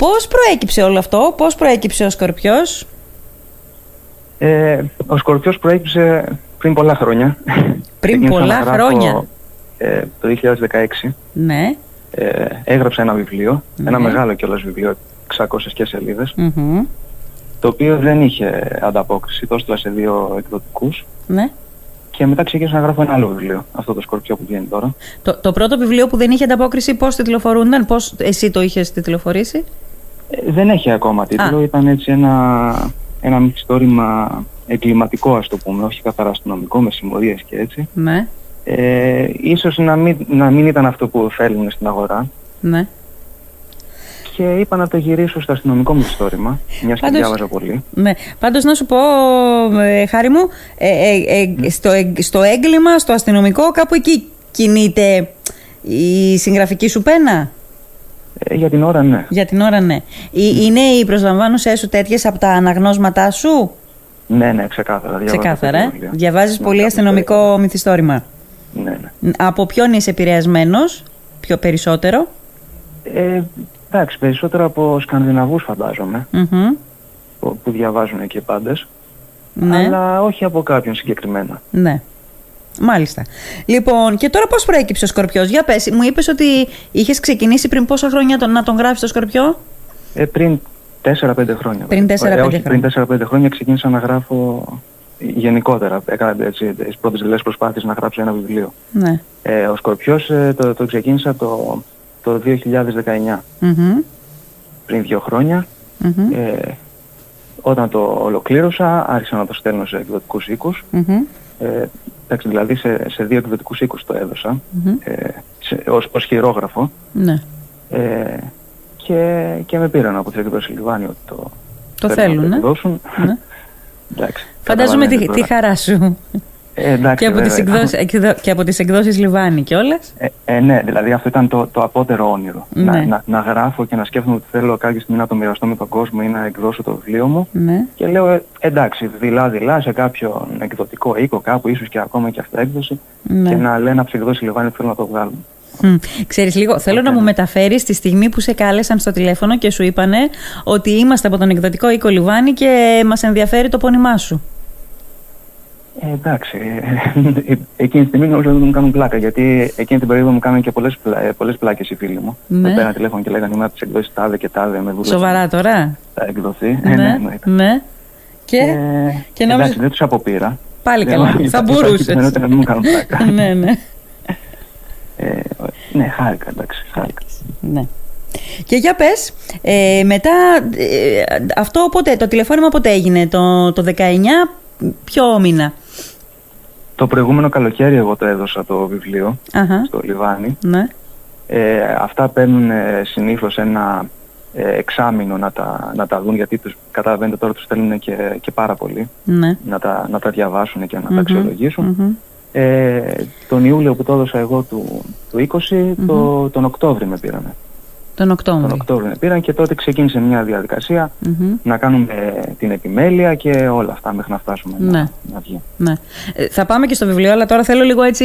Πώς προέκυψε όλο αυτό, πώς προέκυψε ο Σκορπιός; Ε, ο Σκορπιός προέκυψε πριν πολλά χρόνια. Πριν πολλά χρόνια. Ε, το 2016. Ναι. Ε, έγραψα ένα βιβλίο, ένα Ναι. μεγάλο κιόλας βιβλίο, 600 και σελίδες, Μμμ. το οποίο δεν είχε ανταπόκριση, το έστειλα σε δύο εκδοτικούς ναι. και μετά ξεκίνησα να γράφω ένα άλλο βιβλίο, αυτό το Σκορπιό που βγαίνει τώρα. Το, το πρώτο βιβλίο που δεν είχε ανταπόκριση, πώς τιτλοφορούνταν, πώς εσύ το είχες τιτλοφορήσει; Ε, δεν έχει ακόμα τίτλο, ήταν έτσι ένα, ένα μυθιστόρημα εγκληματικό ας το πούμε, όχι καθαρά αστυνομικό με συμμορίες και έτσι. Ναι. Ε, ίσως να μην, να μην ήταν αυτό που θέλουν στην αγορά Ναι. και είπα να το γυρίσω στο αστυνομικό μυθιστόρημα, μιας και Πάντως- διάβαζα πολύ. Ναι. Πάντως να σου πω, ε, Χάρη μου, ε, ε, ε, στο, εγ- στο έγκλημα, στο αστυνομικό, κάπου εκεί κινείται η συγγραφική σου πένα; Ε, για την ώρα ναι. Για την ώρα ναι. Ε, Είναι οι προσλαμβάνουσές σου τέτοιες από τα αναγνώσματά σου; Ναι, ναι, ξεκάθαρα. διάβαζα Ξεκάθαρα. τέτοια Ε; βιβλία. Διαβάζεις Ναι, πολύ κάποια αστυνομικό ιστορία. μυθιστόρημα. Ναι, ναι. Από ποιον είσαι επηρεασμένος, πιο περισσότερο; Ε, εντάξει, περισσότερο από Σκανδιναβούς φαντάζομαι, Μμμ. που, που διαβάζουν και οι πάντες, Ναι. αλλά όχι από κάποιον συγκεκριμένα. Ναι. Μάλιστα. Λοιπόν, και τώρα πώς προέκυψε ο Σκορπιός; Για πες, μου είπες ότι είχες ξεκινήσει πριν πόσα χρόνια τον- να τον γράφεις το Σκορπιό; Ε, πριν 4-5 χρόνια. Πριν βέβαια. 4-5 ε, όχι, χρόνια. Πριν 4-5 χρόνια ξεκίνησα να γράφω γενικότερα. Έκανα έτσι, τις πρώτες δηλές προσπάθειες να γράψω ένα βιβλίο. Ναι. Ε, ο Σκορπιός ε, το, το ξεκίνησα το, το 2019, Μμμ. πριν δύο χρόνια. Μμμ. Ε, όταν το ολοκλήρωσα άρχισα να το στέλνω σε εκδοτικούς οίκους. Μμμ. Ε, εντάξει, δηλαδή σε, σε δύο εκδοτικούς οίκους το έδωσα, Μμμ. ε, σε, ως, ως χειρόγραφο. Ναι. Ε, και, και με πήραν από την εκδόση Λιβάνι ότι το, Το θέλουν να θέλουν, το ε. εκδώσουν. Ναι. εντάξει, Φαντάζομαι τη, καταλαβαίνετε τη τώρα. χαρά σου. Ε, εντάξει, και, από τις βέβαια. εκδόσεις, εκδο- και από τις εκδόσεις Λιβάνι κιόλας; Ε, ε, ναι, δηλαδή αυτό ήταν το, το απότερο όνειρο. Να, Ναι. να, να γράφω και να σκέφτομαι ότι θέλω κάποια στιγμή να το μοιραστώ με τον κόσμο ή να εκδώσω το βιβλίο μου. Ναι. Και λέω, ε, εντάξει, δειλά-δειλά σε κάποιον εκδοτικό οίκο, κάπου ίσως και ακόμα και αυτά έκδοση, Ναι. και να λένε από τις εκδόσεις Λιβάνι ότι θέλουν να το βγάλουν. Μμ. Ξέρεις λίγο, θέλω να μου μεταφέρεις τη στιγμή που σε κάλεσαν στο τηλέφωνο και σου είπανε ότι είμαστε από τον εκδοτικό οίκο Λιβάνι και μας ενδιαφέρει το πόνημά σου. Ε, εντάξει, ε, εκείνη τη στιγμή νόμιζα ότι μου κάνουν πλάκα, γιατί εκείνη την περίοδο μου κάνουν και πολλές, πλα, ε, πολλές πλάκες οι φίλοι μου. Ναι. Με πέραν τηλέφωνο και λέγανε είμαι από τις εκδόσεις τάδε και τάδε, με δούλεψαν. Σοβαρά τώρα; Θα εκδοθεί. Ε, ναι, εννοείται. ναι. Και; Ε, και εντάξει, νόμιζα- δεν τους αποπήρα. πάλι Δεν- καλά. υπάρχει- Θα υπάρχει μπορούσες. πιθανότητα να μην μου κάνουν πλάκα. ναι, ναι. Ε, ναι, χάρηκα, εντάξει, χάρηκα. Ναι. Και για πες, ε, μετά ε, αυτό πότε, το τηλεφώνημα πότε έγινε, το, το 19, ποιο μήνα; Το προηγούμενο καλοκαίρι εγώ το έδωσα το βιβλίο Αχα, στο Λιβάνι. ναι, Ε, αυτά παίρνουν ε, συνήθως ένα ε, εξάμηνο να τα, να τα δουν γιατί τους, καταλαβαίνετε τώρα τους στέλνουν και, και πάρα πολύ ναι. να τα, να τα διαβάσουν και να Μμμ, τα αξιολογήσουν. μμμ. Ε, τον Ιούλιο που το έδωσα εγώ του, του 20, το, τον Οκτώβρη με πήρανε. Τον Τον Οκτώβριο. Οκτώβρη με πήραν και τότε ξεκίνησε μια διαδικασία Μμμ. να κάνουμε την επιμέλεια και όλα αυτά μέχρι να φτάσουμε Ναι. να, να βγει. Ναι. Ε, θα πάμε και στο βιβλίο, αλλά τώρα θέλω λίγο έτσι.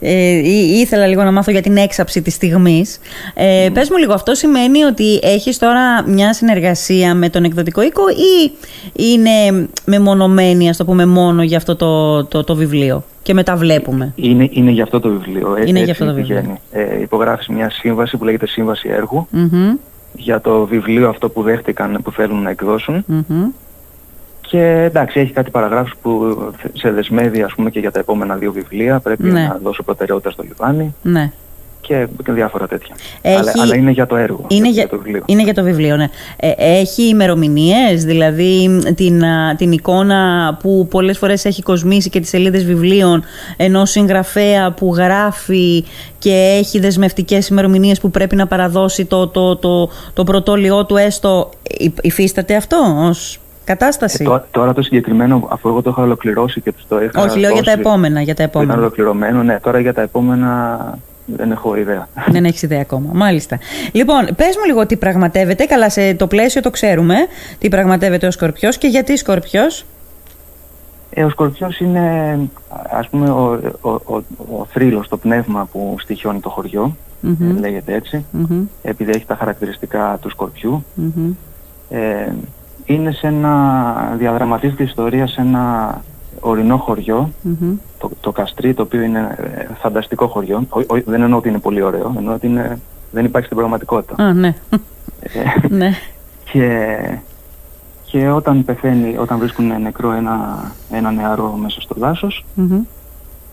Ε, ή- ήθελα λίγο να μάθω για την έξαψη της στιγμής. Ε, Πες μου λίγο, αυτό σημαίνει ότι έχεις τώρα μια συνεργασία με τον εκδοτικό οίκο ή είναι μεμονωμένη, ας το πούμε, μόνο για αυτό το, το, το βιβλίο; Και μετά βλέπουμε. Είναι, είναι για αυτό το βιβλίο. Ε, Είναι για έτσι αυτό το βιβλίο. πηγαίνει. Ε, υπογράφεις μια σύμβαση που λέγεται Σύμβαση Έργου Μμμ, για το βιβλίο αυτό που δέχτηκαν που θέλουν να εκδώσουν μμμ. και εντάξει έχει κάτι παραγράφους που σε δεσμεύει ας πούμε και για τα επόμενα δύο βιβλία πρέπει Ναι. να δώσω προτεραιότητα στο Λιβάνι Ναι. Και, και διάφορα τέτοια. Έχει- Αλλά, αλλά είναι για το έργο, Είναι για, το βιβλίο. είναι για το βιβλίο, ναι. Ε, έχει ημερομηνίες, δηλαδή την, α, την εικόνα που πολλές φορές έχει κοσμήσει και τις σελίδες βιβλίων ενός συγγραφέα που γράφει και έχει δεσμευτικές ημερομηνίες που πρέπει να παραδώσει το, το, το, το πρωτόλιό του έστω. Υ- Υφίσταται αυτό ως κατάσταση; Ε, τώρα, τώρα το συγκεκριμένο, αφού εγώ το είχα ολοκληρώσει και τους το είχα Όχι, λέω για τα δώσει, επόμενα. Για τα που ήταν επόμενα. ολοκληρωμένο, ναι, τώρα για τα επόμενα δεν έχω ιδέα. Δεν έχεις ιδέα ακόμα. Μάλιστα. Λοιπόν, πες μου λίγο τι πραγματεύεται. Καλά, σε το πλαίσιο το ξέρουμε. Τι πραγματεύεται ο Σκορπιός και γιατί Σκορπιός. Ε, ο Σκορπιός είναι ας πούμε ο, ο, ο, ο θρύλος, το πνεύμα που στοιχιώνει το χωριό λέγεται επειδή έχει τα χαρακτηριστικά του σκορπιού. Ε, είναι σε ένα, διαδραματίζεται η ιστορία σε ένα ορεινό το, το Καστρί, το οποίο είναι ε, φανταστικό χωριό. δεν εννοώ ότι είναι πολύ ωραίο, εννοώ ότι είναι, δεν υπάρχει στην πραγματικότητα. Α, ναι. Ε, ναι. Και, και όταν πεθαίνει, όταν βρίσκουν νεκρό ένα, ένα νεαρό μέσα στο δασος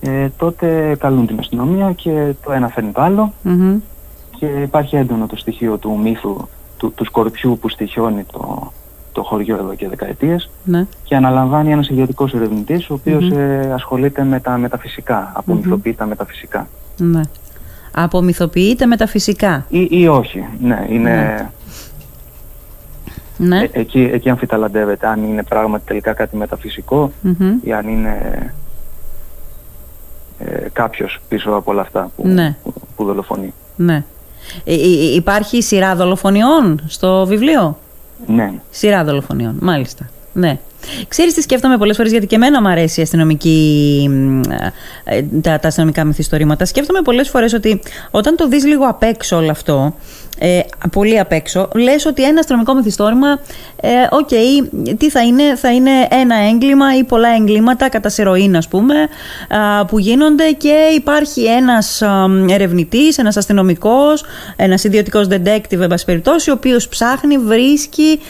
ε, τότε καλούν την αστυνομία και το ένα φέρνει το αλλο και υπάρχει έντονο το στοιχείο του μύθου του, του σκορπιού που στοιχιώνει το, το χωριό εδώ και δεκαετίες ναι. και αναλαμβάνει ένας ιδιωτικός ερευνητής ο οποίος ε, ασχολείται με τα μεταφυσικά, απομυθοποιεί τα μεταφυσικά. Ναι. Απομυθοποιεί τα μεταφυσικά. Ή, ή όχι, ναι, είναι... Ναι. ναι. Ε, εκεί, εκεί αμφιταλαντεύεται αν είναι πράγματι τελικά κάτι ή αν είναι ε, κάποιος πίσω από όλα αυτά που, ναι. που, που δολοφονεί. Ναι. Ε, ε, υπάρχει σειρά δολοφονιών στο βιβλίο; Ναι. Σειρά δολοφονιών, μάλιστα. Ναι. Ξέρεις τι σκέφτομαι πολλές φορές γιατί και εμένα μου αρέσει η αστυνομική, ε, τα, τα αστυνομικά μυθιστορήματα. Σκέφτομαι πολλές φορές ότι όταν το δεις λίγο απ' έξω όλο αυτό ε, πολύ απ' έξω, λες ότι ένα αστυνομικό μυθιστόρημα, ε, οκ, τι θα είναι, θα είναι ένα έγκλημα ή πολλά εγκλήματα κατά συρροήν ας πούμε, που γίνονται και υπάρχει ένας ερευνητής, ένας αστυνομικός, ένας ιδιωτικός detective, εν περιπτώσει, ο οποίος ψάχνει, βρίσκει,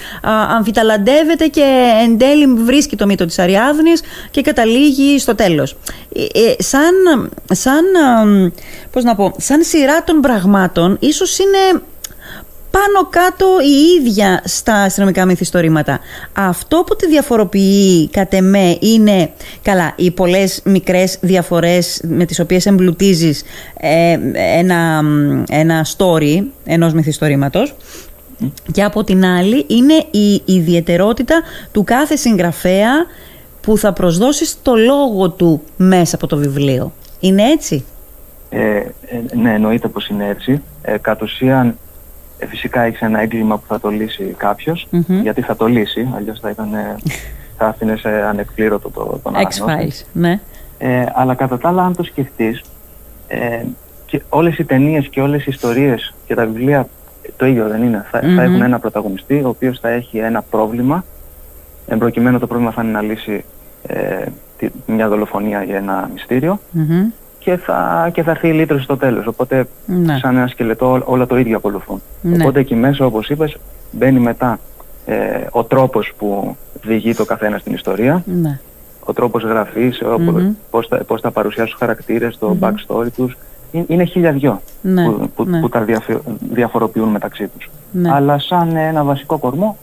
αμφιταλαντεύεται και εν τέλει βρίσκει το μύτο της Αριάδνης και καταλήγει στο τέλος. Ε, ε, σαν, σαν, πώς να πω, σαν σειρά των πραγμάτων, ίσως είναι πάνω κάτω η ίδια στα αστυνομικά μυθιστορήματα. Αυτό που τη διαφοροποιεί κατ' εμέ είναι, καλά, οι πολλές μικρές διαφορές με τις οποίες εμπλουτίζεις ε, ένα, ένα story ενός μυθιστορήματος και από την άλλη είναι η ιδιαιτερότητα του κάθε συγγραφέα που θα προσδώσει το λόγο του μέσα από το βιβλίο. Είναι έτσι; Ε, ε ναι, εννοείται πως είναι έτσι. Ε, κατ' ουσίαν ε, φυσικά έχεις ένα έγκλημα που θα το λύσει κάποιος, γιατί θα το λύσει, αλλιώς θα, ήταν, ε, θα άφηνε σε ανεκπλήρωτο το, τον X-Files, ναι. Ε, αλλά κατά τα άλλα, αν το σκεφτείς, ε, και όλες οι ταινίες και όλες οι ιστορίες και τα βιβλία το ίδιο δεν είναι. Θα, θα έχουν ένα πρωταγωνιστή ο οποίος θα έχει ένα πρόβλημα. Εν προκειμένου το πρόβλημα θα είναι να λύσει ε, μια δολοφονία για ένα και θα, και θα έρθει η λύτρωση στο τέλος. Οπότε ναι. σαν ένα σκελετό όλα το ίδιο ακολουθούν. Ναι. Οπότε εκεί μέσα όπως είπες μπαίνει μετά ε, ο τρόπος που διηγεί το καθένα στην ιστορία. Ναι. Ο τρόπος γραφής, mm-hmm. πώς, θα, πώς θα παρουσιάσει τους χαρακτήρες, το mm backstory τους. Είναι χίλια δυο ναι, που, που, που, τα διαφοροποιούν μεταξύ τους. Αλλά σαν ένα βασικό κορμό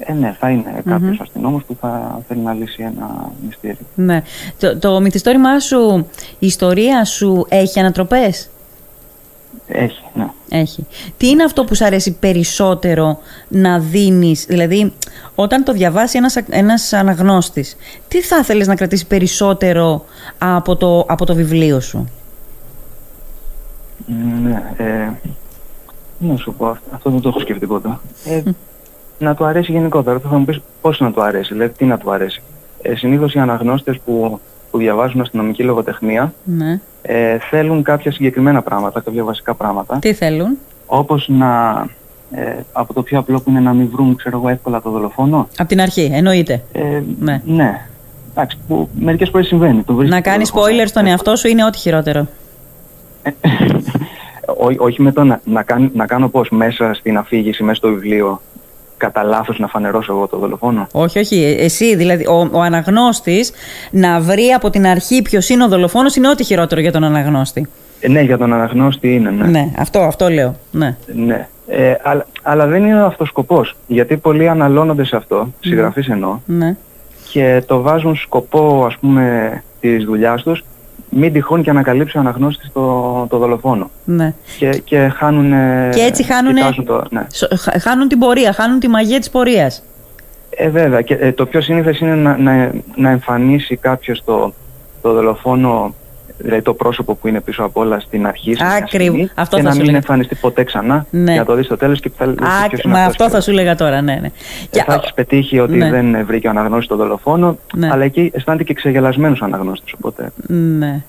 ε, ναι, θα είναι κάποιος mm-hmm. αστυνόμος που θα θέλει να λύσει ένα μυστήριο. Ναι. Το, το μυθιστόρημά σου, η ιστορία σου έχει ανατροπές; Έχει, ναι. Έχει. Τι είναι αυτό που σου αρέσει περισσότερο να δίνεις, δηλαδή όταν το διαβάσει ένας, ένας αναγνώστης, τι θα ήθελες να κρατήσει περισσότερο από το, από το βιβλίο σου; Ναι, ε, να σου πω, αυτό δεν το έχω σκεφτεί ποτέ. Ε, να του αρέσει γενικότερα. Θα μου πεις πώς να του αρέσει, δηλαδή τι να του αρέσει. Ε, συνήθως οι αναγνώστες που, που διαβάζουν αστυνομική λογοτεχνία ναι. ε, θέλουν κάποια συγκεκριμένα πράγματα, κάποια βασικά πράγματα. Τι θέλουν; Όπως να, ε, από το πιο απλό που είναι να μην βρουν ξέρω εγώ εύκολα το δολοφόνο. Από την αρχή, εννοείται. Ε, ναι. ναι. Εντάξει, που μερικές φορές συμβαίνει. Το να κάνεις spoiler στον εαυτό σου είναι ό,τι χειρότερο. Ό, όχι με το να, να, να κάνω πώς μέσα στην αφήγηση, μέσα στο βιβλίο κατά λάθος να φανερώσω εγώ το δολοφόνο; Όχι, όχι. Εσύ, δηλαδή, ο, ο αναγνώστης να βρει από την αρχή ποιος είναι ο δολοφόνος είναι ό,τι χειρότερο για τον αναγνώστη. Ε, ναι, για τον αναγνώστη είναι, ναι. Ναι, αυτό, αυτό λέω. Ναι. ναι. Ε, αλλά, αλλά δεν είναι αυτός ο σκοπός. Γιατί πολλοί αναλώνονται σε αυτό, συγγραφείς εννοώ, ναι. και το βάζουν σκοπό, ας πούμε, της δουλειάς τους μην τυχόν και ανακαλύψει ο αναγνώστης το, το δολοφόνο. Ναι. Και, και χάνουν... Και έτσι χάνουν, το, ναι. χάνουν την πορεία, χάνουν τη μαγεία της πορείας. Ε, βέβαια. Και, ε, το πιο σύνηθες είναι να, να, να εμφανίσει κάποιος το, το δολοφόνο δηλαδή το πρόσωπο που είναι πίσω από όλα στην αρχή Ακριβώς. Αυτό και θα να μην εμφανιστεί ποτέ ξανά ναι. για να το δεις στο τέλος και θα λες ποιος είναι Μα αυτός θα σου λέγα τώρα, ναι. ναι. Ε, θα έχεις πετύχει ότι ναι. δεν βρήκε ο αναγνώστης το δολοφόνο, ναι. αλλά εκεί αισθάνεται και ξεγελασμένος ο αναγνώστης, οπότε... Ναι.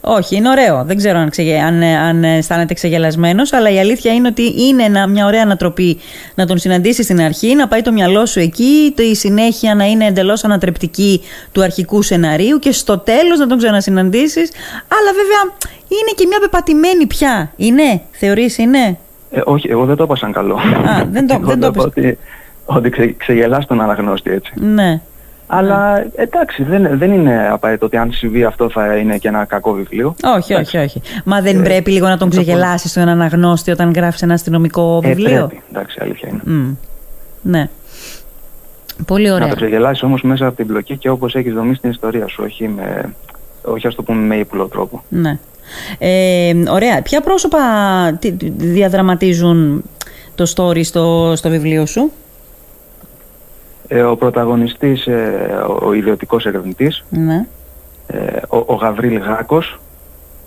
Όχι, είναι ωραίο. Δεν ξέρω αν, ξεγε... αν, αν αισθάνεται ξεγελασμένος, αλλά η αλήθεια είναι ότι είναι μια ωραία ανατροπή να τον συναντήσεις στην αρχή, να πάει το μυαλό σου εκεί, η συνέχεια να είναι εντελώς ανατρεπτική του αρχικού σεναρίου και στο τέλος να τον ξανασυναντήσεις. Αλλά βέβαια είναι και μια πεπατημένη πια. Είναι, θεωρείς, είναι; Ε, όχι, εγώ δεν το είπα σαν καλό. Α, δεν το, δεν το ότι, ότι ξε, ξεγελάς τον αναγνώστη έτσι. Ναι. Αλλά εντάξει, δεν, δεν είναι απαραίτητο ότι αν συμβεί αυτό θα είναι και ένα κακό βιβλίο. Όχι, όχι, όχι. Μα δεν ε, πρέπει λίγο να τον ξεγελάσεις στον αναγνώστη όταν γράφεις ένα αστυνομικό ε, βιβλίο; Πρέπει. Εντάξει, αλήθεια είναι. Mm. Ναι. Πολύ ωραία. Να το ξεγελάσεις όμως μέσα από την πλοκή και όπως έχεις δομήσει την ιστορία σου, όχι, με, όχι ας το πούμε με ύπουλο τρόπο. Ναι. Ε, ωραία. Ποια πρόσωπα διαδραματίζουν το story στο, στο βιβλίο σου; Ε, ο πρωταγωνιστής, ε, ο, ο ιδιωτικός ερευνητής, ναι. ε, ο, ο Γαβρίλ Γάκος,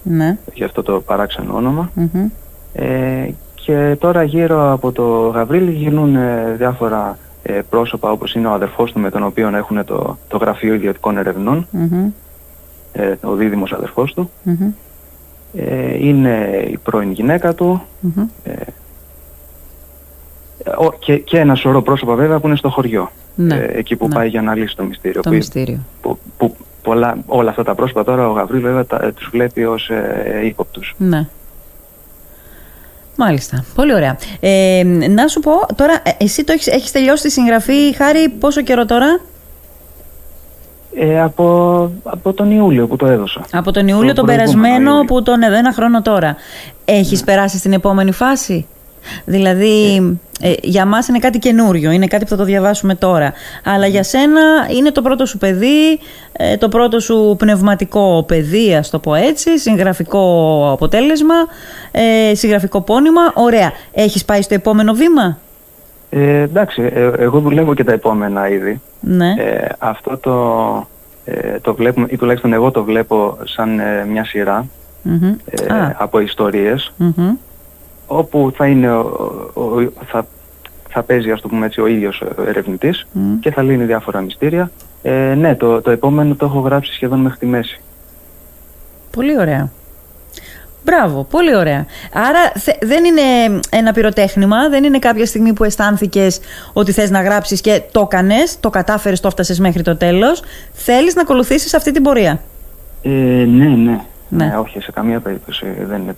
ναι. γι' αυτό το παράξενο Ε, και τώρα γύρω από το Γαβρίλ γίνουν ε, διάφορα ε, πρόσωπα όπως είναι ο αδερφός του με τον οποίο έχουν το, το Γραφείο Ιδιωτικών ε, ο δίδυμος αδερφός του. είναι η πρώην γυναίκα του, και, και ένα σωρό πρόσωπα βέβαια που είναι στο χωριό. Ναι, ε, εκεί που ναι. πάει για να λύσει το μυστήριο. Το μυστήριο. Που, που, πολλά, όλα αυτά τα πρόσωπα τώρα ο Γαβρίλ βέβαια τα, ε, τους βλέπει ως ε, ύποπτους. Ναι. Μάλιστα. Πολύ ωραία. Ε, να σου πω, τώρα ε, εσύ το έχεις, έχεις τελειώσει τη συγγραφή, Χάρη, πόσο καιρό τώρα; Ε, από, από τον Ιούλιο που το έδωσα. Από τον Ιούλιο τον περασμένο που τον έδω ένα χρόνο τώρα. Έχεις ναι. περάσει στην επόμενη φάση; Δηλαδή, ε, για μας είναι κάτι καινούριο, είναι κάτι που θα το διαβάσουμε τώρα. Αλλά για σένα είναι το πρώτο σου παιδί, ε, το πρώτο σου πνευματικό παιδί, ας το πω έτσι, συγγραφικό αποτέλεσμα, ε, συγγραφικό πόνημα. Ωραία. Έχεις πάει στο επόμενο βήμα; Ε, εντάξει, ε, εγώ δουλεύω και τα επόμενα ήδη. Ναι. Ε, αυτό το, ε, το βλέπουμε, ή τουλάχιστον εγώ το βλέπω σαν μια σειρα από ιστορίες όπου θα, είναι ο, θα, θα παίζει ας το πούμε έτσι ο ίδιος ο ερευνητής και θα λύνει διάφορα μυστήρια. Ε, ναι, το, το επόμενο το έχω γράψει σχεδόν μέχρι τη μέση. Πολύ ωραία. Μπράβο, πολύ ωραία. Άρα δεν είναι ένα πυροτέχνημα, δεν είναι κάποια στιγμή που αισθάνθηκες ότι θες να γράψεις και το έκανες, το κατάφερες, το έφτασες μέχρι το τέλος. Θέλεις να ακολουθήσεις αυτή την πορεία; Ε, ναι, ναι, ναι. όχι, σε καμία περίπτωση δεν είναι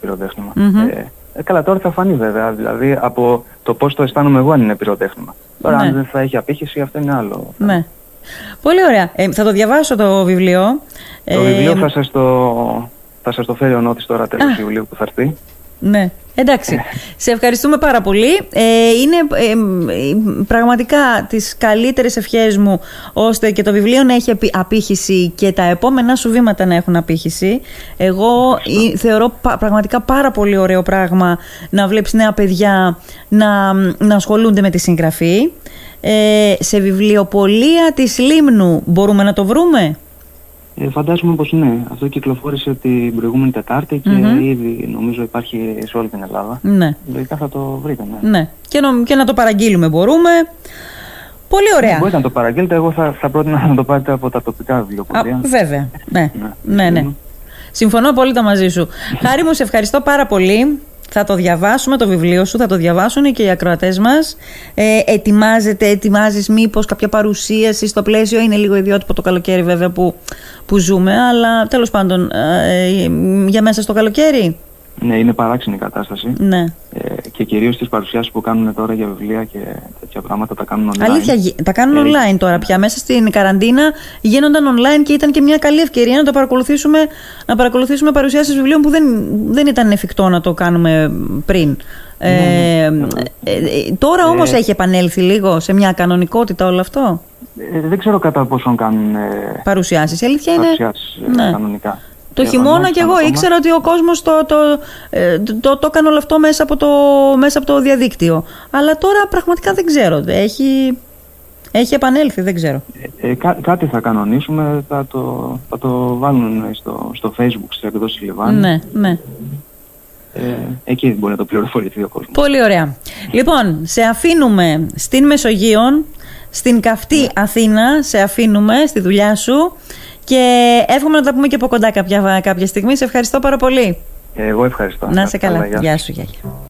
Ε, ε, καλά, τώρα θα φανεί βέβαια. Δηλαδή από το πώς το αισθάνομαι εγώ αν είναι πυροτέχνημα. Τώρα, ναι. αν δεν θα έχει απήχηση, αυτό είναι άλλο. Ναι. Πολύ ωραία. Ε, θα το διαβάσω το βιβλίο. Το ε, βιβλίο θα σας το, θα σας το φέρει ο Νότης τώρα τέλος Ιουλίου που θα έρθει. Ναι. Εντάξει. Σε ευχαριστούμε πάρα πολύ. Ε, είναι ε, πραγματικά τις καλύτερες ευχές μου ώστε και το βιβλίο να έχει απήχηση και τα επόμενά σου βήματα να έχουν απήχηση. Εγώ θεωρώ πραγματικά πάρα πολύ ωραίο πράγμα να βλέπεις νέα παιδιά να, να ασχολούνται με τη συγγραφή. Ε, σε βιβλιοπολία της Λίμνου μπορούμε να το βρούμε; Ε, φαντάζομαι πως ναι. Αυτό κυκλοφόρησε την προηγούμενη Τετάρτη και mm-hmm. ήδη νομίζω υπάρχει σε όλη την Ελλάδα. Ναι. Λογικά θα το βρείτε, ναι. ναι. Και, νο, και να το παραγγείλουμε μπορούμε. Πολύ ωραία. Ναι, μπορείτε να το παραγγείλετε. Εγώ θα, θα πρότεινα να το πάρετε από τα τοπικά βιβλιοπολία. Βέβαια. Ναι. ναι, ναι. ναι. Συμφωνώ απόλυτα μαζί σου. Χάρη μου, σε ευχαριστώ πάρα πολύ. Θα το διαβάσουμε το βιβλίο σου, θα το διαβάσουν και οι ακροατές μας. Ε, ετοιμάζεται, ετοιμάζεις μήπως κάποια παρουσίαση στο πλαίσιο. Είναι λίγο ιδιότυπο το καλοκαίρι βέβαια που, που ζούμε, αλλά τέλος πάντων ε, ε, για μέσα στο καλοκαίρι. Ναι, είναι παράξενη η κατάσταση. Ναι. Ε, και κυρίως τις παρουσιάσεις που κάνουν τώρα για βιβλία και τέτοια πράγματα τα κάνουν online. Αλήθεια, τα κάνουν ε, online τώρα πια. Μέσα στην καραντίνα γίνονταν online και ήταν και μια καλή ευκαιρία να το παρακολουθήσουμε, να παρακολουθήσουμε παρουσιάσεις βιβλίων που δεν, δεν ήταν εφικτό να το κάνουμε πριν. Ναι, ναι, ε, ναι. ε, ε, τώρα όμως έχει επανέλθει λίγο σε μια κανονικότητα όλο αυτό; δεν ξέρω κατά πόσον κάνουν παρουσιάσεις. Η αλήθεια είναι ναι. κανονικά. Το χειμώνα και εγώ ήξερα ότι ο κόσμος το, το, ε, το, το, το έκανε όλο αυτό μέσα από το, μέσα από το διαδίκτυο. Αλλά τώρα πραγματικά δεν ξέρω. Έχει, έχει επανέλθει, δεν ξέρω. Ε, ε κάτι θα κανονίσουμε, θα το, θα το βάλουν στο, στο facebook στις εκδόσεις Λιβάνη. Ναι, ναι. Ε, εκεί μπορεί να το πληροφορηθεί ο κόσμος. Πολύ ωραία. Λοιπόν, σε αφήνουμε στην Μεσογείο, στην καυτή ναι. Αθήνα, σε αφήνουμε στη δουλειά σου και εύχομαι να τα πούμε και από κοντά κάποια, κάποια στιγμή. Σε ευχαριστώ πάρα πολύ. Εγώ ευχαριστώ. Να σε καλά. Γεια σου, Γιάννη.